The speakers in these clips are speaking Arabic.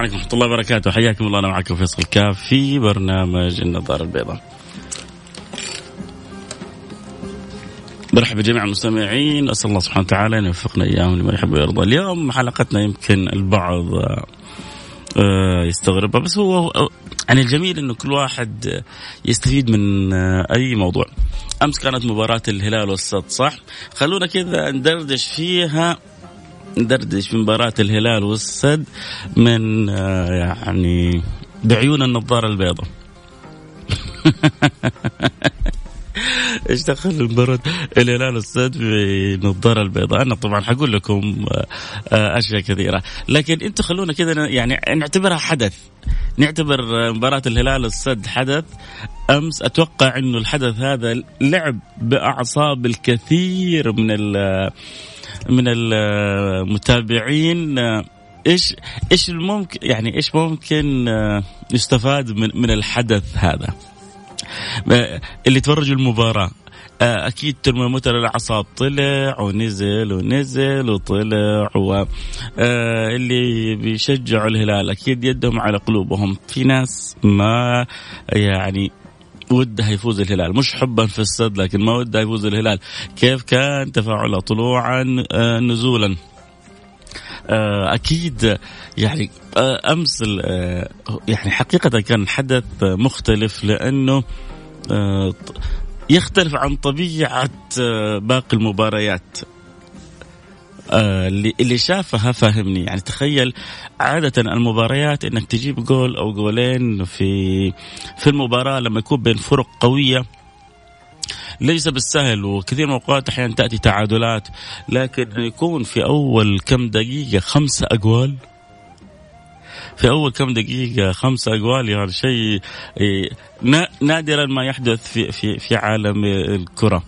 عليكم ورحمة الله وبركاته. حياكم الله أنا معكم فيصل كاف في برنامج النظارة البيضاء. برحب بجميع المستمعين. أسأل الله سبحانه وتعالى أن يوفقنا إياهم لما يحب ويرضى. اليوم حلقتنا يمكن البعض آه، يستغربها بس هو يعني الجميل إنه كل واحد يستفيد من آه، أي موضوع. أمس كانت مباراة الهلال والسد صح؟ خلونا كذا ندردش فيها. ندردش في مباراة الهلال والسد من آه، يعني بعيون النظارة البيضاء إيش دخل مباراة الهلال والسد بالنظارة البيضاء؟ أنا طبعا حقول لكم آه، آه، أشياء كثيرة، لكن أنتم خلونا كذا يعني نعتبرها حدث. نعتبر مباراة الهلال والسد حدث أمس أتوقع إنه الحدث هذا لعب بأعصاب الكثير من من المتابعين إيش إيش الممكن يعني إيش ممكن يستفاد من من الحدث هذا؟ اللي تفرجوا المباراة أكيد ترمومتر الاعصاب طلع ونزل ونزل وطلع واللي بيشجعوا الهلال أكيد يدهم على قلوبهم. في ناس ما يعني ودها يفوز الهلال. مش حبا في السد لكن ما ودها يفوز الهلال. كيف كان تفاعله طلوعا آه، نزولا؟ آه، أكيد يعني آه، أمس يعني حقيقة كان حدث مختلف لأنه يختلف عن طبيعة باقي المباريات. اللي اللي شافها فهمني يعني تخيل عادة المباريات إنك تجيب جول أو جولين في في المباراة لما يكون بين فرق قوية ليس بالسهل وكثير من الأوقات أحيانا تأتي تعادلات لكن يكون في أول كم دقيقة خمسة أجوال في أول كم دقيقة خمسة أجوال يعني شيء إيه، نادرا ما يحدث في في في عالم الكرة.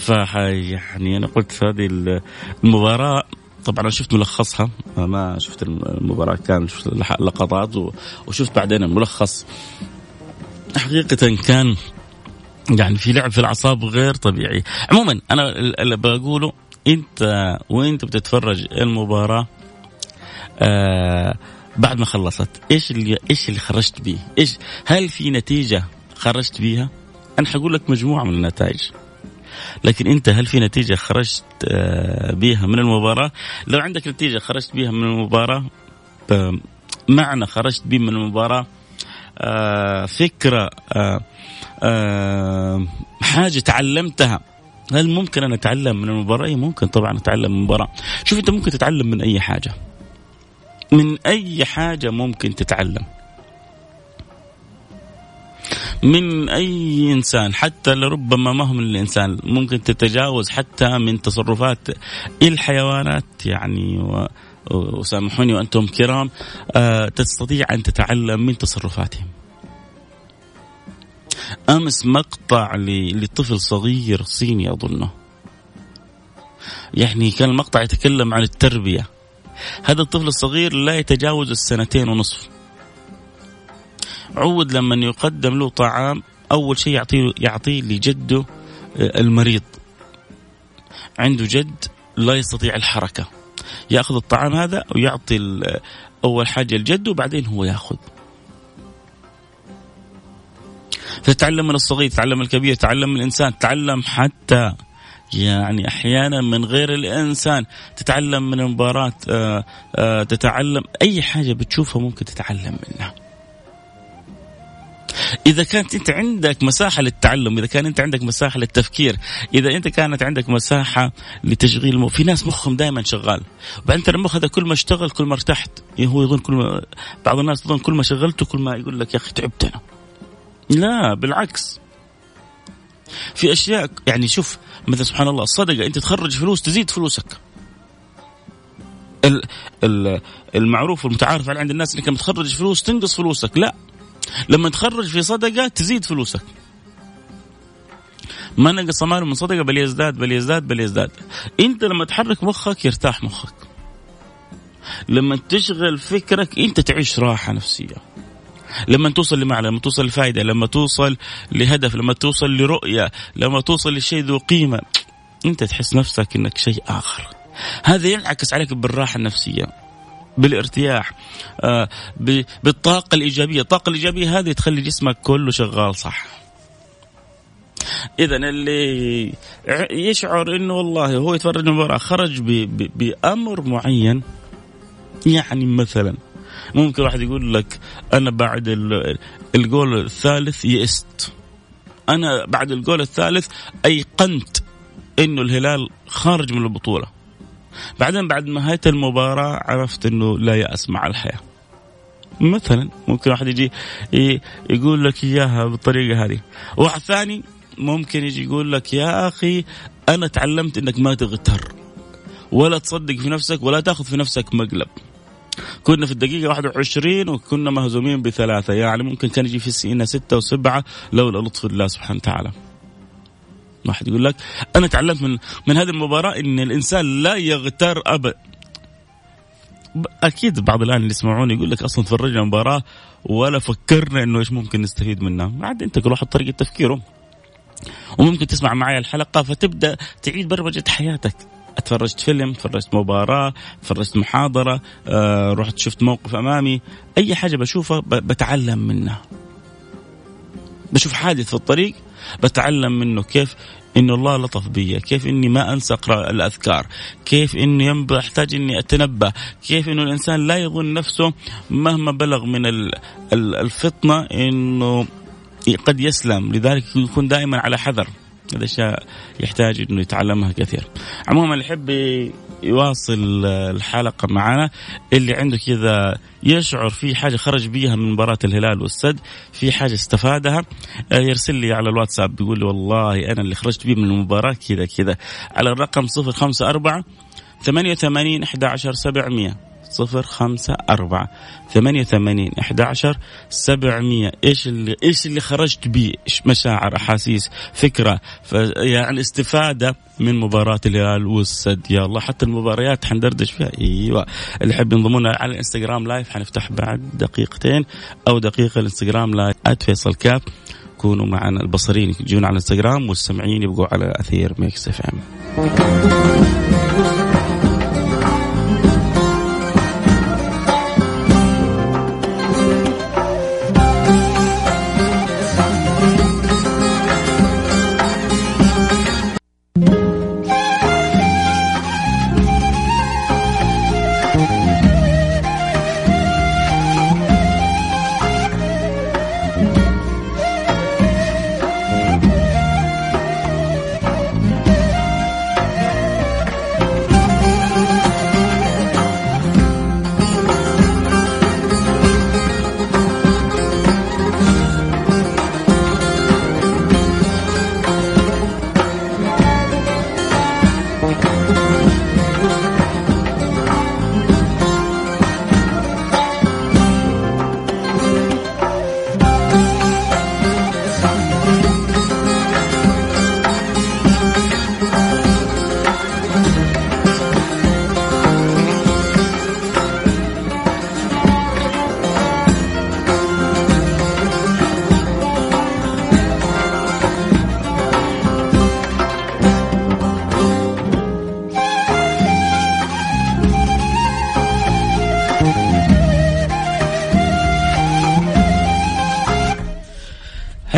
ف يعني أنا قلت هذه المباراة طبعا أنا شفت ملخصها ما شفت المباراة كامله شفت لقطات وشفت بعدين الملخص حقيقة كان يعني في لعب في الأعصاب غير طبيعي عموما أنا اللي بقوله أنت وانت بتتفرج المباراة آه بعد ما خلصت إيش اللي إيش اللي خرجت بيه؟ إيش هل في نتيجة خرجت بيها؟ أنا حقول لك مجموعة من النتائج. لكن انت هل في نتيجة خرجت آه، بها من المباراة؟ لو عندك نتيجة خرجت بها من المباراة معنى خرجت به من المباراة آه، فكرة آه، حاجة تعلمتها هل ممكن أنا أتعلم من المباراة؟ إيه، ممكن طبعا أتعلم من المباراة. شوف أنت ممكن تتعلم من أي حاجة. من أي حاجة ممكن تتعلم. من أي إنسان حتى لربما ما هو من الإنسان ممكن تتجاوز حتى من تصرفات الحيوانات يعني و وسامحوني وأنتم كرام أه تستطيع أن تتعلم من تصرفاتهم. أمس مقطع لطفل صغير صيني أظنه. يعني كان المقطع يتكلم عن التربية. هذا الطفل الصغير لا يتجاوز السنتين ونصف. عود لما يقدم له طعام أول شيء يعطيه يعطيه لجده آه، المريض. عنده جد لا يستطيع الحركة. يأخذ الطعام هذا ويعطي أول حاجة لجده وبعدين هو يأخذ. فتتعلم من الصغير تتعلم الكبير تتعلم الإنسان تتعلم حتى يعني أحيانا من غير الإنسان. تتعلم من المباراة آه، آه، تتعلم أي حاجة بتشوفها ممكن تتعلم منها. إذا كانت أنت عندك مساحة للتعلم إذا كان أنت عندك مساحة للتفكير إذا أنت كانت عندك مساحة لتشغيل مو في ناس مخهم دائما شغال. وبعدين ترى المخ هذا كل ما اشتغل كل ما ارتحت. يعني هو يظن كل ما بعض الناس يظن كل ما شغلته كل ما يقول لك يا أخي تعبت أنا. لا بالعكس. في أشياء يعني شوف مثلا سبحان الله الصدقه أنت تخرج فلوس تزيد فلوسك. المعروف والمتعارف عليه عند الناس إنك لما تخرج فلوس تنقص فلوسك. لا. لما تخرج في صدقة تزيد فلوسك. ما نقص ماله من صدقة؟ بل يزداد بل يزداد بل يزداد. انت لما تحرك مخك يرتاح مخك. لما تشغل فكرك انت تعيش راحة نفسية. لما توصل لمعنى لما توصل لفائدة لما توصل لهدف لما توصل لرؤية لما توصل لشيء ذو قيمة أنت تحس نفسك أنك شيء آخر. هذا ينعكس عليك بالراحة النفسية. بالارتياح آه بالطاقة الإيجابية. الطاقة الإيجابية هذه تخلي جسمك كله شغال صح. اذا اللي يشعر إنه والله هو يتفرج المباراه خرج بأمر معين يعني مثلا ممكن واحد يقول لك أنا بعد الجول الثالث يئست. أنا بعد الجول الثالث أيقنت إنه الهلال خارج من البطولة. بعدين بعد نهايه المباراة عرفت إنه لا يأس مع الحياة. مثلا ممكن واحد يجي يقول لك إياها بالطريقة هذه. واحد ثاني ممكن يجي يقول لك يا أخي أنا تعلمت إنك ما تغتر. ولا تصدق في نفسك ولا تأخذ في نفسك مقلب. كنا في الدقيقة 21 وكنا مهزومين بثلاثة. يعني ممكن كان يجي في السينا ستة وسبعة لولا لطف الله سبحانه وتعالى. واحد يقول لك أنا تعلمت من من هذه المباراة إن الإنسان لا يغتر أبدا أكيد بعض الآن اللي يسمعوني يقول لك أصلا تفرجنا مباراة ولا فكرنا إنه إيش ممكن نستفيد منها. عاد أنت كل واحد طريقة تفكيره وممكن تسمع معي الحلقة فتبدأ تعيد برمجة حياتك. أتفرجت فيلم تفرجت مباراة تفرجت محاضرة آه رحت شفت موقف أمامي. أي حاجة بشوفها بتعلم منها. بشوف حادث في الطريق بتعلم منه كيف إنه الله لطف بي كيف إني ما انسى اقرا الأذكار كيف اني احتاج إني اتنبه كيف إنه الإنسان لا يظن نفسه مهما بلغ من الفطنة إنه قد يسلم لذلك يكون دائما على حذر هذا أشياء يحتاج إنه يتعلمها كثير. عموما اللي يحب يواصل الحلقة معنا. اللي عنده كذا يشعر في حاجة خرج بيها من مباراة الهلال والسد في حاجة استفادها يرسل لي على الواتساب بيقول لي والله أنا اللي خرجت بيه من المباراة كذا كذا. على الرقم 054 88 11 700 صفر خمسة أربعة ثمانية ثمانين أحد عشر سبعمية. إيش اللي إيش اللي خرجت به مشاعر أحاسيس فكرة يعني استفادة من مباراة الهلال والسد. يا الله حتى المباريات حندردش فيها. أيوه. اللي يحب ينضمونا على الإنستغرام live حنفتح بعد دقيقتين أو دقيقة الإنستغرام live @فيصل كاف. كونوا معنا البصريين يجون على الإنستغرام والسمعين يبقوا على أثير Mix FM.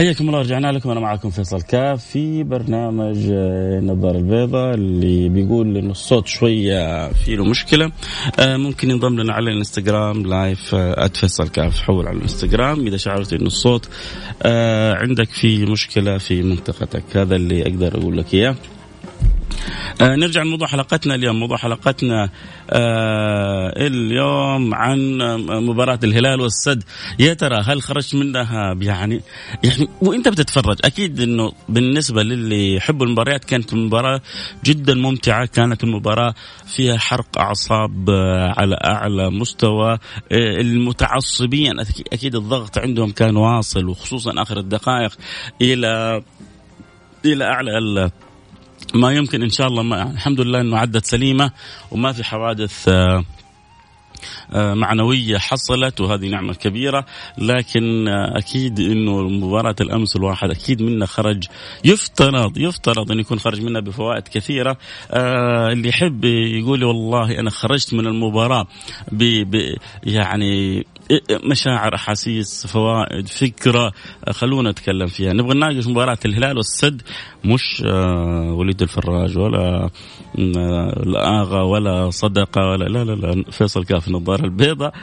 حياكم الله رجعنا لكم أنا معكم فيصل كاف في برنامج آه، نظار البيضاء اللي بيقول إنه الصوت شوية في له مشكلة. آه، ممكن ينضم لنا على الإنستغرام لايف آه، @فيصل كاف حول على الإنستغرام. إذا شعرت إنه الصوت عندك في مشكلة في منطقتك هذا اللي أقدر أقول لك إياه. آه نرجع لموضوع حلقتنا اليوم. موضوع حلقتنا آه اليوم عن مباراة الهلال والسد. يا ترى هل خرجت منها؟ يعني يعني وإنت بتتفرج. أكيد إنه بالنسبة للي يحبوا المباريات كانت المباراة جدا ممتعة. كانت المباراة فيها حرق أعصاب آه، على أعلى مستوى آه، المتعصبين. أكيد الضغط عندهم كان واصل وخصوصا آخر الدقائق إلى إلى أعلى ما يمكن إن شاء الله ما الحمد لله إنه عدت سليمة وما في حوادث آه، آه، معنوية حصلت وهذه نعمة كبيرة لكن آه، أكيد أنه مباراة الأمس الواحد أكيد منا خرج يفترض يفترض أن يكون خرج منها بفوائد كثيرة. اللي يحب يقول والله أنا خرجت من المباراة ب يعني مشاعر أحاسيس فوائد فكرة خلونا نتكلم فيها. نبغى نناقش مباراة الهلال والسد مش آه، وليد الفراج ولا الاغا ولا صدقة ولا لا لا لا فيصل كاف النظاره البيضاء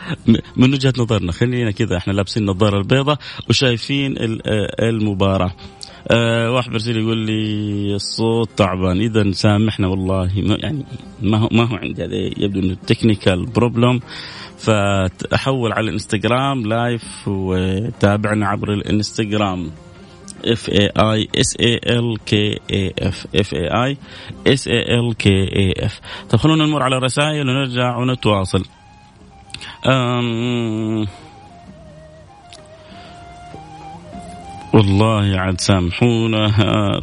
من وجهة نظرنا خلينا كذا إحنا لابسين النظاره البيضاء وشايفين آه، المباراة. أه واحد برسل يقول لي الصوت تعبان. إذا سامحنا والله ما يعني ما هو ما هو عندي هذا يبدو إنه technical problem فأحول على الإنستغرام live وتابعنا عبر الإنستغرام. F A I S A L K A F F A I S A L K A F طيب خلونا نمر على الرسائل ونرجع ونتواصل. أم والله عاد سامحونا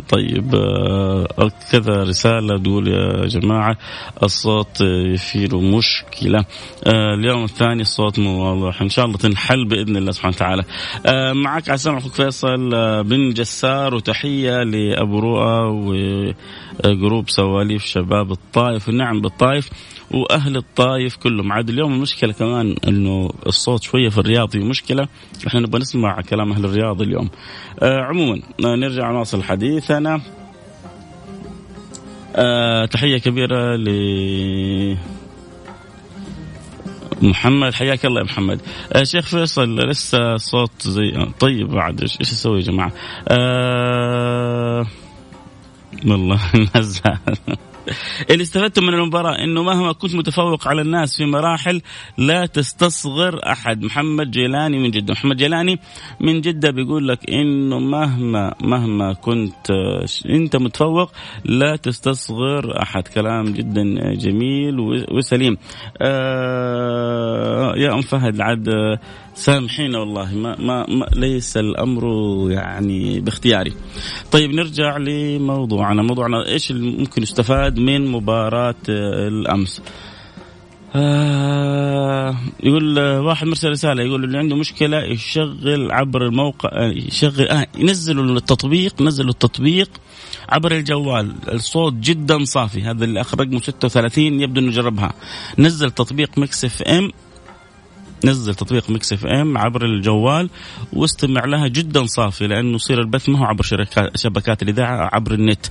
طيب آه، كذا رسالة تقول يا جماعة الصوت فيه مشكلة. آه، اليوم الثاني الصوت مو واضح. إن شاء الله تنحل بإذن الله سبحانه وتعالى. آه، معك عسام أخوك فيصل بن جسار وتحية لأبو رؤى وجروب سواليف شباب الطائف ونعم بالطائف وأهل الطايف كلهم. عاد اليوم المشكلة كمان إنه الصوت شوية في الرياض في مشكلة. إحنا نبغى نسمع كلام أهل الرياض اليوم. عموما آه نرجع نواصل حديثنا. آه تحية كبيرة ل محمد. حياك الله يا محمد. آه شيخ فيصل لسه صوت زي طيب بعد إيش أسوي يا جماعة؟ آه والله نزل اللي استفدته من المباراة إنه مهما كنت متفوق على الناس في مراحل لا تستصغر أحد. محمد جيلاني من جدة. محمد جيلاني من جدة بيقول لك إنه مهما مهما كنت إنت متفوق لا تستصغر أحد. كلام جدا جميل وسليم. آه يا أم فهد عاد سامحينا والله ما, ما, ما ليس الأمر يعني باختياري. طيب نرجع لموضوعنا، موضوعنا إيش ممكن يستفاد من مباراة الأمس؟ آه يقول واحد مرسل رسالة يقول اللي عنده مشكلة يشغل عبر الموقع يشغل آه ينزلوا التطبيق نزلوا التطبيق عبر الجوال الصوت جدا صافي هذا اللي اخر رقمه 36 يبدو إنه جربها نزل تطبيق Mix FM نزل تطبيق Mix FM عبر الجوال واستمع لها جدا صافي لأنه يصير البث ما هو عبر شركات شبكات الإذاعة عبر النت.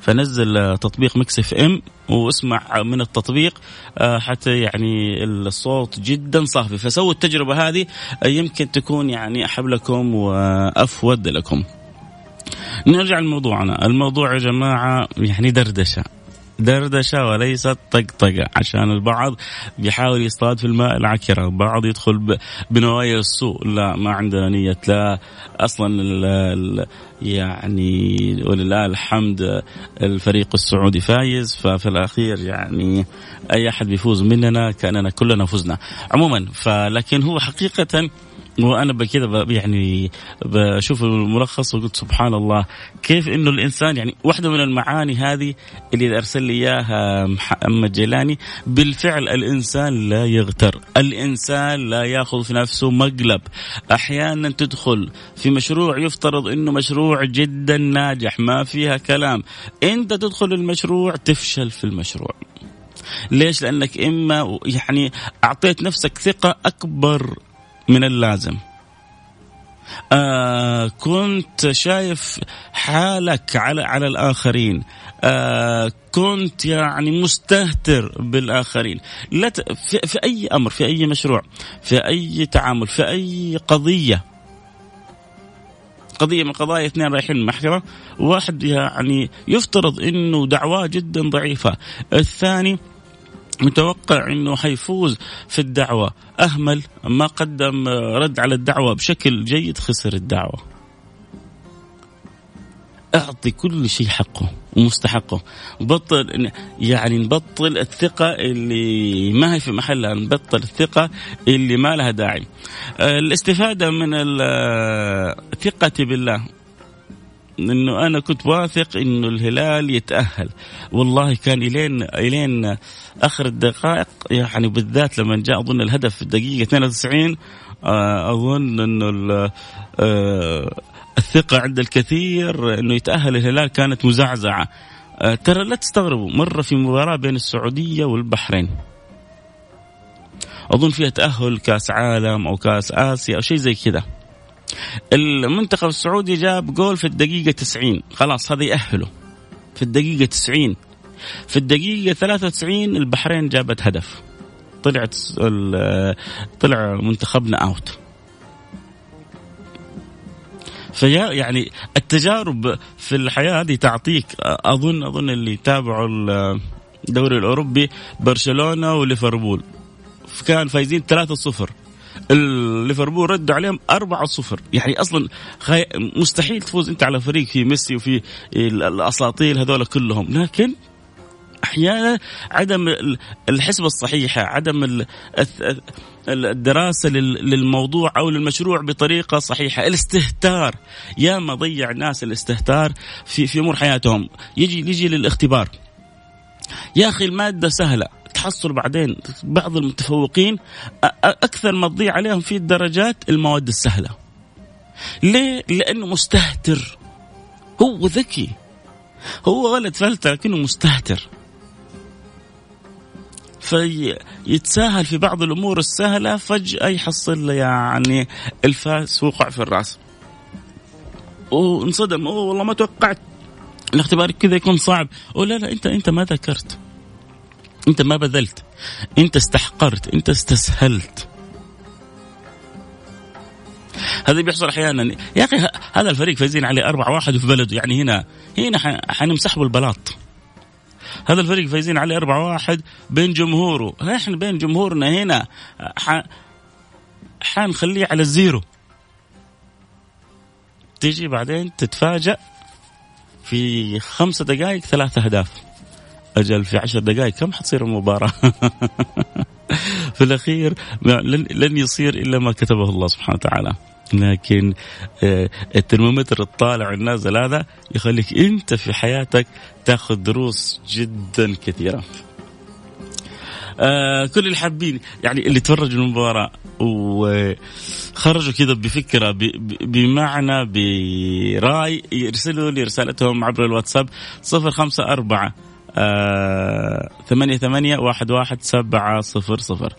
فنزل تطبيق Mix FM واسمع من التطبيق آه، حتى يعني الصوت جدا صافي. فسووا التجربة هذه يمكن تكون يعني أحب لكم وأفود لكم. نرجع لموضوعنا، الموضوع يا جماعة يعني دردشة. دردشة وليست طقطقه عشان البعض بيحاول يصطاد في الماء العكرة، البعض يدخل بنوايا السوء، لا ما عندنا نية. لا أصلا ال ال يعني ولله الحمد الفريق السعودي فايز. ففي الأخير يعني أي أحد بيفوز مننا كأننا كلنا فزنا. عموما فلكن هو حقيقة وأنا بكذا يعني بشوف الملخص وقلت سبحان الله. كيف إنه الإنسان يعني واحدة من المعاني هذه اللي أرسل لي إياها محمد جيلاني بالفعل الإنسان لا يغتر، الإنسان لا يأخذ في نفسه مقلب، أحيانا تدخل في مشروع يفترض إنه مشروع جدا ناجح ما فيها كلام، أنت تدخل المشروع تفشل في المشروع. ليش؟ لأنك إما يعني أعطيت نفسك ثقة أكبر. من اللازم. آه كنت شايف حالك على على الآخرين. آه كنت يعني مستهتر بالآخرين. لا ت... في, في أي أمر في أي مشروع في أي تعامل في أي قضية. قضية من قضايا اثنين رايحين المحكمة. واحد يعني يفترض إنه دعواه جدا ضعيفة. الثاني متوقع إنه حيفوز في الدعوة. أهمل ما قدم رد على الدعوة بشكل جيد خسر الدعوة. أعطي كل شيء حقه ومستحقه. بطل يعني نبطل الثقة اللي ما هي في محلها نبطل الثقة اللي ما لها داعي. الاستفادة من ثقتي بالله. إنه أنا كنت واثق إنه الهلال يتأهل. والله كان الين إلين آخر الدقائق يعني بالذات لما جاء أظن الهدف في الدقيقة 92 آه، أظن إنه آه، الثقة عند الكثير إنه يتأهل الهلال كانت مزعزعة. آه، ترى لا تستغربوا مرة في مباراة بين السعودية والبحرين. أظن فيها تأهل كأس عالم أو كأس آسيا أو شيء زي كذا. المنتخب السعودي جاب جول في الدقيقة 90 خلاص هذا يأهله في الدقيقة 90 في الدقيقة 93 البحرين جابت هدف. طلعت طلع منتخبنا اوت فيا يعني التجارب في الحياة هذه تعطيك اظن أظن اللي يتابعوا الدوري الأوروبي برشلونة وليفربول. كان فايزين 3-0 ليفربول ردوا عليهم 4-0 يعني أصلا خي... مستحيل تفوز أنت على فريق في ميسي وفي الأساطير هذول كلهم. لكن أحيانا عدم الحسبة الصحيحة عدم الدراسة للموضوع أو للمشروع بطريقة صحيحة. الاستهتار يا ما ضيع الناس الاستهتار في في أمور حياتهم. يجي يجي للاختبار. يا أخي المادة سهلة. تحصل بعدين بعض المتفوقين أكثر ما تضيع عليهم في الدرجات المواد السهلة. ليه؟ لأنه مستهتر. هو ذكي. هو ولد فلتة لكنه مستهتر. فيتساهل في بعض الأمور السهلة فجأة يحصل يعني الفاس وقع في الرأس. وانصدم. أوه والله ما توقعت. الاختبار كذا يكون صعب. أو لا لا انت أنت ما ذكرت. انت ما بذلت. انت استحقرت انت استسهلت. هذا بيحصل أحيانا. يا أخي هذا الفريق فايزين عليه أربعة واحد في بلده. يعني هنا هنا حنمسحوا البلاط هذا الفريق فايزين عليه أربعة واحد بين جمهوره. إحنا بين جمهورنا هنا. حنخليه على الزيرو. تيجي بعدين تتفاجأ في خمسة دقائق ثلاثة أهداف. أجل في عشر دقائق. كم حتصير المباراة؟ في الأخير لن يصير إلا ما كتبه الله سبحانه وتعالى. لكن آه، الترمومتر الطالع النازل هذا يخليك أنت في حياتك تاخذ دروس جدا كثيرة. آه كل اللي حابين يعني اللي تفرجوا المباراة وخرجوا كذا بفكرة بمعنى برأي يرسلوا لي رسالتهم عبر الواتساب صفر خمسة أربعة ثمانية ثمانية واحد واحد سبعة صفر صفر.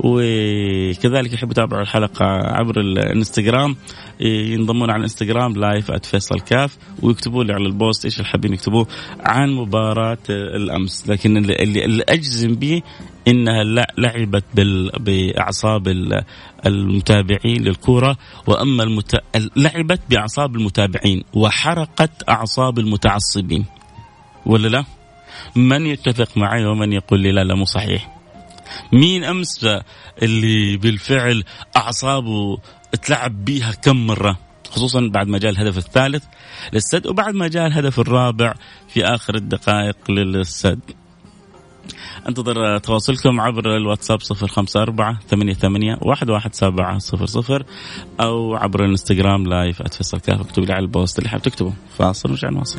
وكذلك يحبوا يتابعوا الحلقة عبر الانستغرام. ينضمون على الانستغرام live @فيصل كاف ويكتبوا لي على ال post إيش اللي حابين يكتبوه عن مباراة الأمس. لكن اللي, اللي أجزم به إنها لعبت بأعصاب المتابعين للكورة. وأما المت... لعبت بأعصاب المتابعين وحرقت أعصاب المتعصبين. ولا لا؟ من يتفق معي ومن يقول لي لا لا مو صحيح. مين امس اللي بالفعل أعصابه اتلعب بيها كم مرة؟ خصوصا بعد ما جاء الهدف الثالث. للسد وبعد ما جاء الهدف الرابع في آخر الدقائق للسد. انتظر تواصلكم عبر الواتساب صفر خمسة أربعة ثمانية ثمانية واحد واحد سبعة صفر صفر أو عبر الانستغرام live @فيصل كاف اكتب لي على ال post اللي حاب تكتبه فاصل ورجع نواصل.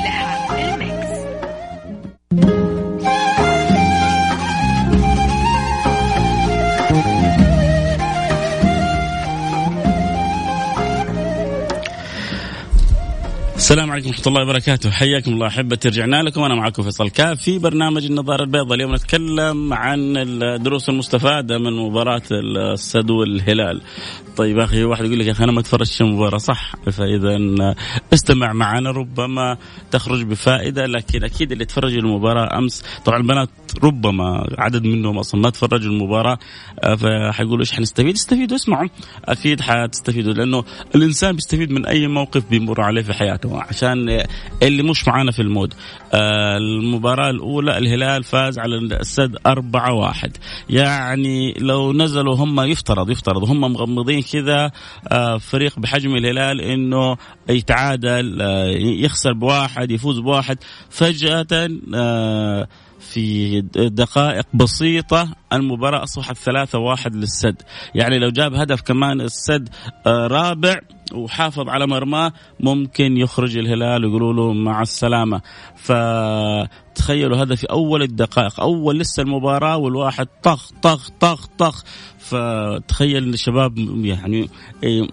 السلام عليكم ورحمة الله وبركاته. حياكم الله أحبتي. رجعنا لكم. أنا معكم فيصل كاف في برنامج النظارة البيضاء. اليوم نتكلم عن الدروس المستفادة من مباراة السد والهلال طيب أخي واحد يقول لك يا أخي أنا ما تفرجت المباراة صح؟ فإذا استمع معنا ربما تخرج بفائدة لكن أكيد اللي تفرج المباراة أمس طبعا البنات ربما عدد منهم أصلا ما تفرجوا المباراة فحيقولوا إيش حنستفيد؟ استفيدوا اسمعوا. أكيد حتستفيدوا لأنه الإنسان بيستفيد من أي موقف بيمر عليه في حياته. عشان اللي مش معانا في المود. آه، المباراة الأولى الهلال فاز على السد أربعة واحد. يعني لو نزلوا هم يفترض يفترض. هم مغمضين كذا آه، فريق بحجم الهلال إنه يتعادل آه، يخسر بواحد يفوز بواحد. فجأة في دقائق بسيطة المباراة أصبحت ثلاثة واحد للسد. يعني لو جاب هدف كمان السد رابع وحافظ على مرماه ممكن يخرج الهلال ويقولوا له مع السلامة. فتخيلوا هذا في أول الدقائق أول لسه المباراة والواحد طخ طخ طخ طخ. فتخيل الشباب يعني إيه،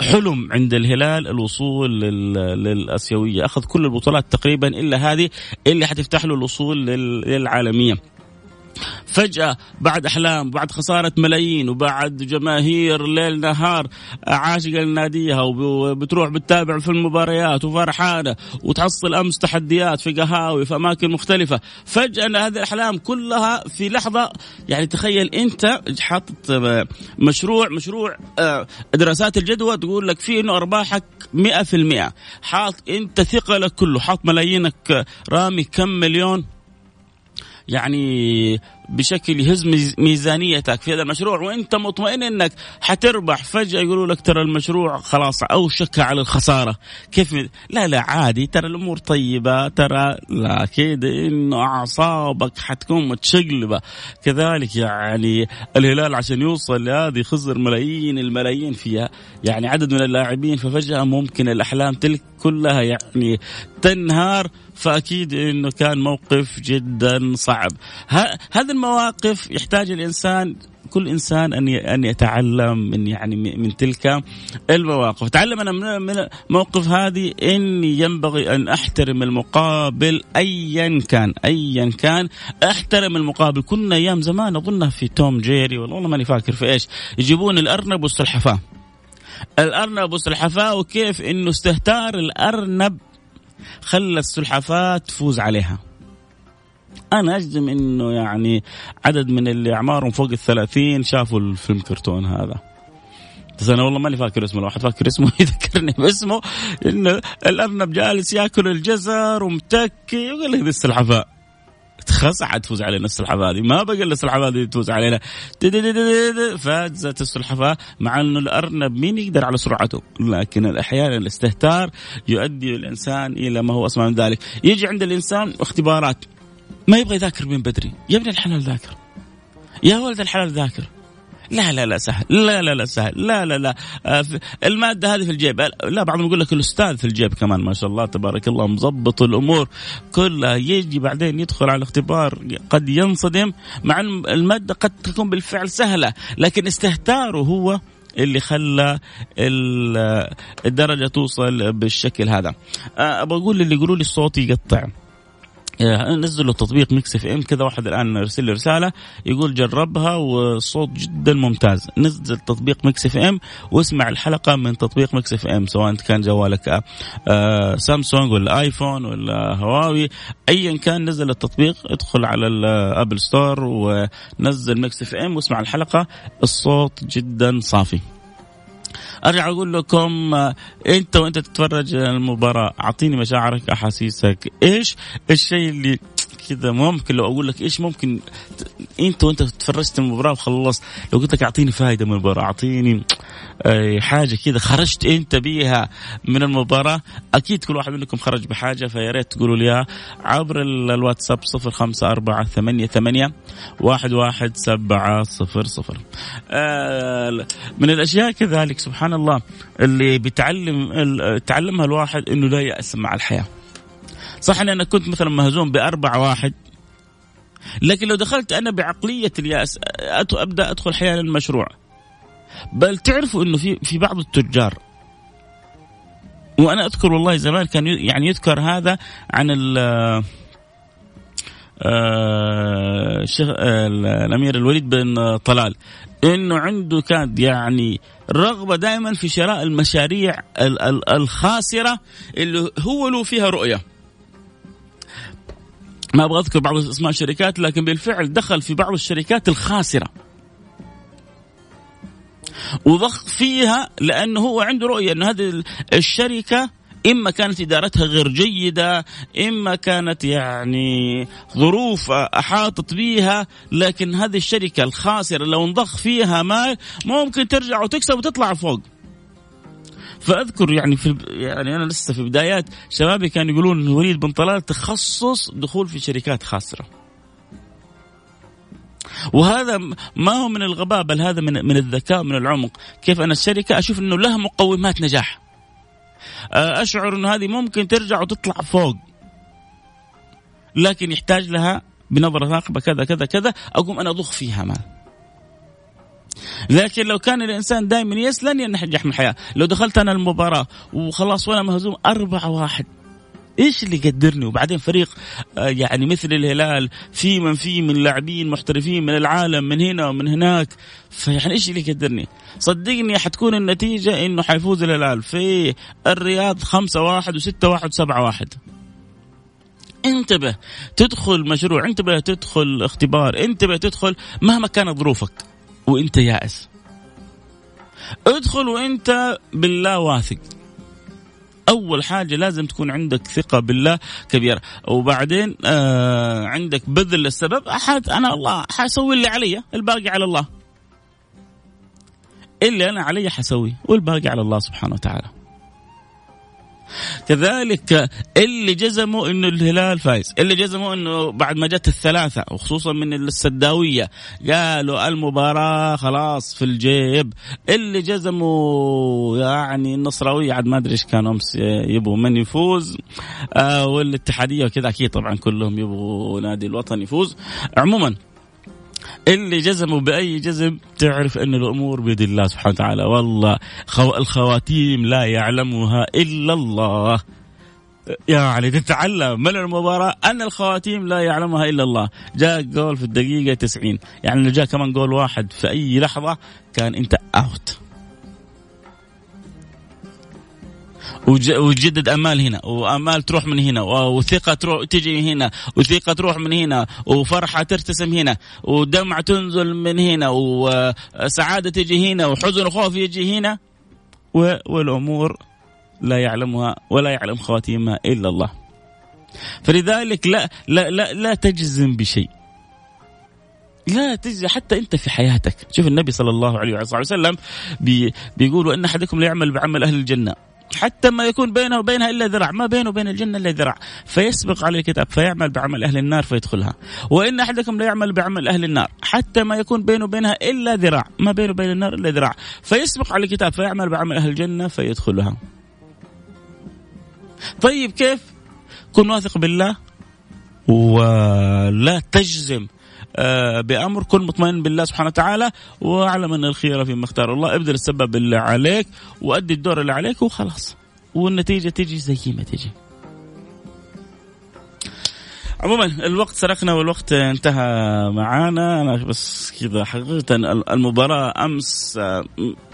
حلم عند الهلال الوصول للأسيوية. أخذ كل البطولات تقريبا إلا هذه اللي حتفتح له الوصول للعالمية. فجأة بعد أحلام بعد خسارة ملايين وبعد جماهير ليل نهار عاشقة لناديها وبتروح بتتابع في المباريات وفرحانة وتحصل أمس تحديات في قهاوي في أماكن مختلفة. فجأة هذه الأحلام كلها في لحظة يعني تخيل أنت حاطط مشروع مشروع آه، دراسات الجدوى تقول لك فيه أنه أرباحك 100% حاط أنت ثقلك كله حاط ملايينك. رامي كم مليون؟ يعني بشكل يهز ميزانيتك في هذا المشروع وأنت مطمئن إنك حتربح. فجأة يقولوا لك ترى المشروع خلاص أوشك على الخسارة. كيف؟ لا لا عادي. ترى الأمور طيبة. ترى لا أكيد إنه أعصابك حتكون متشقلبة. كذلك يعني الهلال عشان يوصل لهذه خسر ملايين الملايين فيها يعني عدد من اللاعبين ففجأة ممكن الأحلام تلك كلها يعني تنهار. فأكيد إنه كان موقف جدا صعب. هذا المواقف يحتاج الإنسان كل إنسان أن أن يتعلم من يعني من تلك المواقف، تعلم أنا من الموقف هذه اني ينبغي أن أحترم المقابل ايا كان ايا كان أحترم المقابل، كنا أيام زمان اظنها في توم جيري والله ماني فاكر في إيش، يجيبون الأرنب والسلحفاة. الأرنب والسلحفاة وكيف إنه استهتار الأرنب خلى السلحفاة تفوز عليها. أنا أجزم إنه يعني عدد من اللي أعمارهم فوق الثلاثين شافوا الفيلم كرتون هذا. بس أنا والله ماني فاكر اسمه لو فاكر اسمه يذكرني باسمه. إنه الأرنب جالس يأكل الجزر ومتكي ويقول لك ذي السلحفاء عاد تفوز علينا السلحفاه هذه. ما بقى الا السلحفاه هذه تفوز علينا فازت السلحفاه مع إنه الأرنب مين يقدر على سرعته. لكن أحيانا الاستهتار يؤدي الإنسان إلى ما هو أسمى من ذلك. يجي عند الإنسان اختبارات. ما يبغى يذاكر من بدري. يا ابن الحلال ذاكر. يا ولد الحلال ذاكر. لا لا لا سهل. لا لا لا سهل. لا لا لا. آه المادة هذه في الجيب. لا بعضهم يقول لك الأستاذ في الجيب كمان ما شاء الله تبارك الله مظبط الأمور كلها. يجي بعدين يدخل على الاختبار قد ينصدم مع المادة قد تكون بالفعل سهلة لكن استهتاره هو اللي خلى الدرجة توصل بالشكل هذا. آه، أبغى أقول اللي يقولوا لي الصوت يقطع. نزلوا تطبيق Mix FM كذا واحد الآن ارسل لي رسالة يقول جربها والصوت جدا ممتاز. نزل تطبيق Mix FM واسمع الحلقة من تطبيق Mix FM سواء كان جوالك آه، سامسونج ولا آيفون ولا هواوي. ايا كان نزل التطبيق ادخل على ال Apple Store ونزل Mix FM واسمع الحلقة. الصوت جدا صافي. أرجع أقول لكم أنت وأنت تتفرج المباراة أعطيني مشاعرك أحاسيسك إيش الشيء اللي كذا ممكن لو أقول لك إيش ممكن أنت وأنت تفرجت المباراة وخلصت لو قلت لك أعطيني فائده من المباراة أعطيني حاجة كذا خرجت أنت بيها من المباراة أكيد كل واحد منكم خرج بحاجة فيا ريت تقولوا لي عبر الواتساب 05488 11700 من الأشياء كذلك سبحان الله اللي بيتعلم تعلمها الواحد إنه لا يأس مع الحياة. صح اني أنا كنت مثلا مهزوم بأربعة واحد. لكن لو دخلت أنا بعقلية الياس أبدأ أدخل حياة المشروع. بل تعرفوا إنه في في بعض التجار. وأنا أذكر والله زمان كان يعني يذكر هذا عن ال الشيخ الأمير الوليد بن طلال. إنه عنده كان يعني رغبة دائما في شراء المشاريع الخاسرة اللي هو له فيها رؤية. ما أبغى أذكر بعض أسماء الشركات لكن بالفعل دخل في بعض الشركات الخاسرة. وضخ فيها لأنه هو عنده رؤية إنه هذه الشركة إما كانت إدارتها غير جيدة إما كانت يعني ظروف أحاطت بها لكن هذه الشركة الخاسرة لو انضخ فيها مال ممكن ترجع وتكسب وتطلع فوق فأذكر يعني في يعني أنا لسه في بدايات شبابي كانوا يقولون وليد بن طلال تخصص دخول في شركات خاسره وهذا ما هو من الغباء بل هذا من من الذكاء من العمق. كيف أنا الشركة أشوف إنه لها مقومات نجاح. أشعر إنه هذه ممكن ترجع وتطلع فوق. لكن يحتاج لها بنظرة ثاقبة كذا كذا كذا أقوم أنا أضخ فيها مال لكن لو كان الإنسان دائما يس لن ينجح من الحياة، لو دخلت أنا المباراة وخلاص وأنا مهزوم أربعة واحد. إيش اللي يقدرني؟ وبعدين فريق آه، يعني مثل الهلال في من فيه من لاعبين محترفين من العالم من هنا ومن هناك. فيعني إيش اللي يقدرني؟ صدقني حتكون النتيجة إنه حيفوز الهلال في الرياض خمسة واحد وستة واحد وسبعة واحد. انتبه تدخل مشروع انتبه تدخل اختبار انتبه تدخل مهما كانت ظروفك. وانت يائس. ادخل وانت بالله واثق. أول حاجة لازم تكون عندك ثقة بالله كبيرة. وبعدين آه عندك بذل للسبب. أحد أنا الله حاسوي اللي علي الباقي على الله. اللي أنا علي حسوي والباقي على الله سبحانه وتعالى. كذلك اللي جزموا إنه الهلال فايز اللي جزموا إنه بعد ما جت الثلاثة وخصوصا من السداوية قالوا المباراة خلاص في الجيب اللي جزموا يعني النصراوية عاد ما أدري إيش كانوا أمس يبغوا من يفوز آه والاتحادية وكذا أكيد طبعا كلهم يبغوا نادي الوطن يفوز. عموما اللي جزموا بأي جزم تعرف أن الأمور بيد الله سبحانه وتعالى. والله الخواتيم لا يعلمها إلا الله. يعني تتعلم. من المباراة؟ أن الخواتيم لا يعلمها إلا الله. جاء جول في الدقيقة 90 يعني لو جاء كمان جول واحد في أي لحظة كان أنت أوت وتجدد أمال هنا وأمال تروح من هنا وثقة تروح تجي هنا وثقة تروح من هنا وفرحة ترتسم هنا ودمع تنزل من هنا وسعادة تجي هنا وحزن وخوف يجي هنا والأمور لا يعلمها ولا يعلم خواتيمها إلا الله. فلذلك لا لا لا, لا تجزم بشيء. لا تجزم حتى أنت في حياتك، شوف النبي صلى الله عليه وسلم بي بيقول وإن أحدكم ليعمل بعمل أهل الجنة حتى ما يكون بينه وبينها إلا ذراع ما بينه وبين الجنة إلا ذراع. فيسبق على الكتاب فيعمل بعمل أهل النار فيدخلها. وإن أحدكم لا يعمل بعمل أهل النار حتى ما يكون بينه وبينها إلا ذراع ما بينه وبين النار إلا ذراع. فيسبق على الكتاب فيعمل بعمل أهل الجنة فيدخلها. طيب كيف؟ كن واثق بالله ولا تجزم. بأمر كن مطمئن بالله سبحانه وتعالى واعلم أن الخير فيما اختار الله. ابذل السبب اللي عليك وأدي الدور اللي عليك وخلاص. والنتيجة تجي زي ما تجي. عموما الوقت سرقنا والوقت انتهى معانا. أنا بس كذا حقيقة المباراة أمس آه،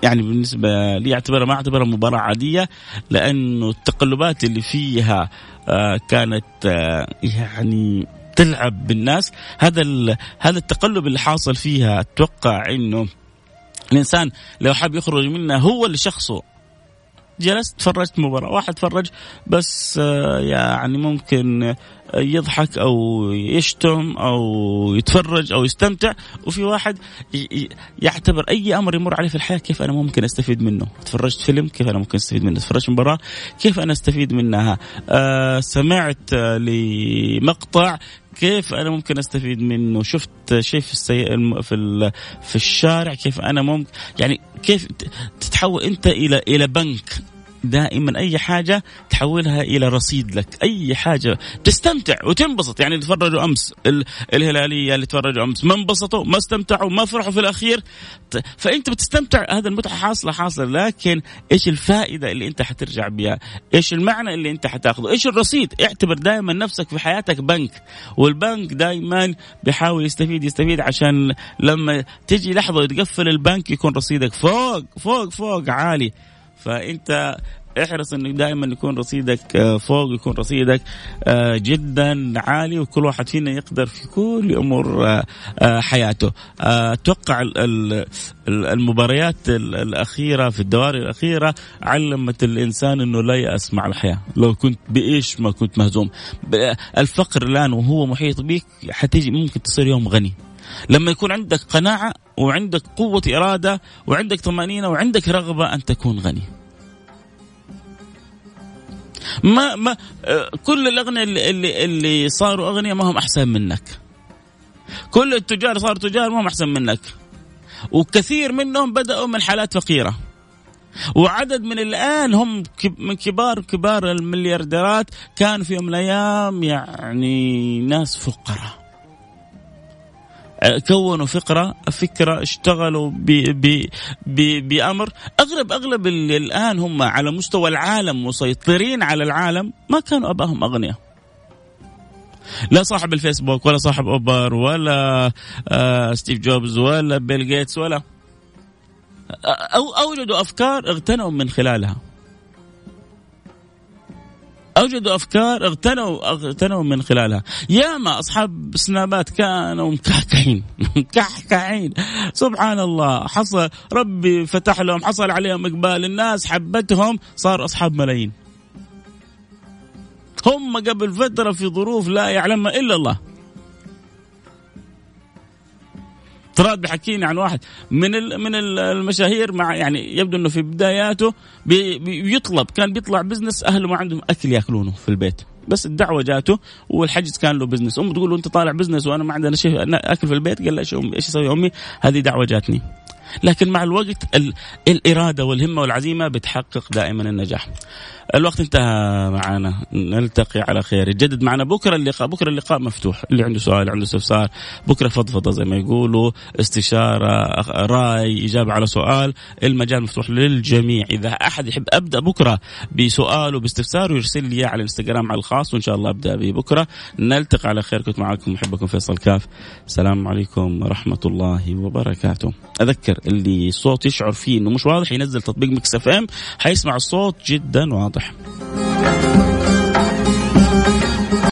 يعني بالنسبة لي أعتبرها ما أعتبرها مباراة عادية لأنه التقلبات اللي فيها آه، كانت يعني تلعب بالناس. هذا هذا التقلب اللي حاصل فيها أتوقع إنه الإنسان لو حاب يخرج منها هو اللي شخصه. جلست تفرجت مباراة واحد تفرج بس آه، يعني ممكن يضحك أو يشتم أو يتفرج أو يستمتع. وفي واحد يعتبر أي أمر يمر عليه في الحياة كيف أنا ممكن أستفيد منه؟ تفرجت فيلم كيف أنا ممكن أستفيد منه؟ تفرجت مباراة كيف أنا أستفيد منها؟ آه سمعت لمقطع كيف أنا ممكن أستفيد منه؟ شفت شيء في السي... في في الشارع كيف أنا ممكن؟ يعني كيف تتحول أنت إلى إلى بنك. دائما أي حاجة تحولها إلى رصيد لك. أي حاجة تستمتع وتنبسط. يعني اللي تفرجوا أمس الهلالية اللي تفرجوا أمس ما انبسطوا ما استمتعوا ما فرحوا في الأخير. فأنت بتستمتع. هذا المتعة حاصلة حاصلة. لكن إيش الفائدة اللي أنت حترجع بها إيش المعنى اللي أنت حتاخذه إيش الرصيد؟ اعتبر دائما نفسك في حياتك بنك. والبنك دائما بيحاول يستفيد يستفيد عشان لما تجي لحظة وتقفل البنك يكون رصيدك فوق فوق فوق عالي. فأنت احرص إنك دائما يكون رصيدك آه، فوق يكون رصيدك آه، جدا عالي وكل واحد فينا يقدر في كل أمور آه، حياته. أتوقع المباريات الأخيرة في الدوائر الأخيرة علمت الإنسان إنه لا يأس مع الحياة. لو كنت بإيش ما كنت مهزوم. الفقر الآن وهو محيط بك حتيجي ممكن تصير يوم غني. لما يكون عندك قناعة وعندك قوة إرادة وعندك طمأنينة وعندك رغبة أن تكون غني. ما ما كل الأغنياء اللي, اللي, صاروا أغنياء ما هم أحسن منك. كل التجار صاروا تجار ما هم أحسن منك. وكثير منهم بدأوا من حالات فقيرة. وعدد من الآن هم من كبار كبار المليارديرات كانوا في يوم من الأيام يعني ناس فقراء. كونوا فكره فكرة اشتغلوا ب ب ب بأمر. أغلب أغلب اللي الآن هم على مستوى العالم مسيطرين على العالم ما كانوا ابائهم أغنياء. لا صاحب الفيسبوك ولا صاحب أوبر ولا آه ستيف جوبز ولا بيل جيتس ولا أو أوجدوا أفكار اغتنوا من خلالها. أوجدوا أفكار اغتنوا اغتنوا من خلالها. ياما أصحاب سنابات كانوا مكحكحين مكحكحين سبحان الله حصل ربي فتح لهم حصل عليهم إقبال. الناس حبتهم صاروا أصحاب ملايين. هم قبل فترة في ظروف لا يعلمها إلا الله. تراد بحكيني عن واحد من من المشاهير مع يعني يبدو إنه في بداياته بيطلب كان بيطلع بزنس أهله ما عندهم أكل ياكلونه في البيت. بس الدعوة جاته والحجز كان له business أمه تقول له أنت طالع business وأنا ما عندنا شيء أكل في البيت؟ قال لا إيش إيش أسوي أمي؟ هذه دعوة جاتني. لكن مع الوقت الإرادة والهمة والعزيمة بتحقق دائما النجاح. الوقت انتهى معنا نلتقي على خير. يجدد معنا بكرة اللقاء. بكرة اللقاء مفتوح. اللي عنده سؤال عنده استفسار بكرة فضفضة زي ما يقولوا استشارة رأي إجابة على سؤال المجال مفتوح للجميع. إذا أحد يحب أبدأ بكرة بسؤال وباستفسار يرسل لي على الإنستغرام على الخاص وإن شاء الله أبدأ به بكرة. نلتقي على خير. كنت معكم محبكم فيصل كاف. السلام عليكم ورحمة الله وبركاته. أذكر اللي الصوت يشعر فيه إنه مش واضح ينزل تطبيق Mix FM حيسمع الصوت جدا واضح. الصبح.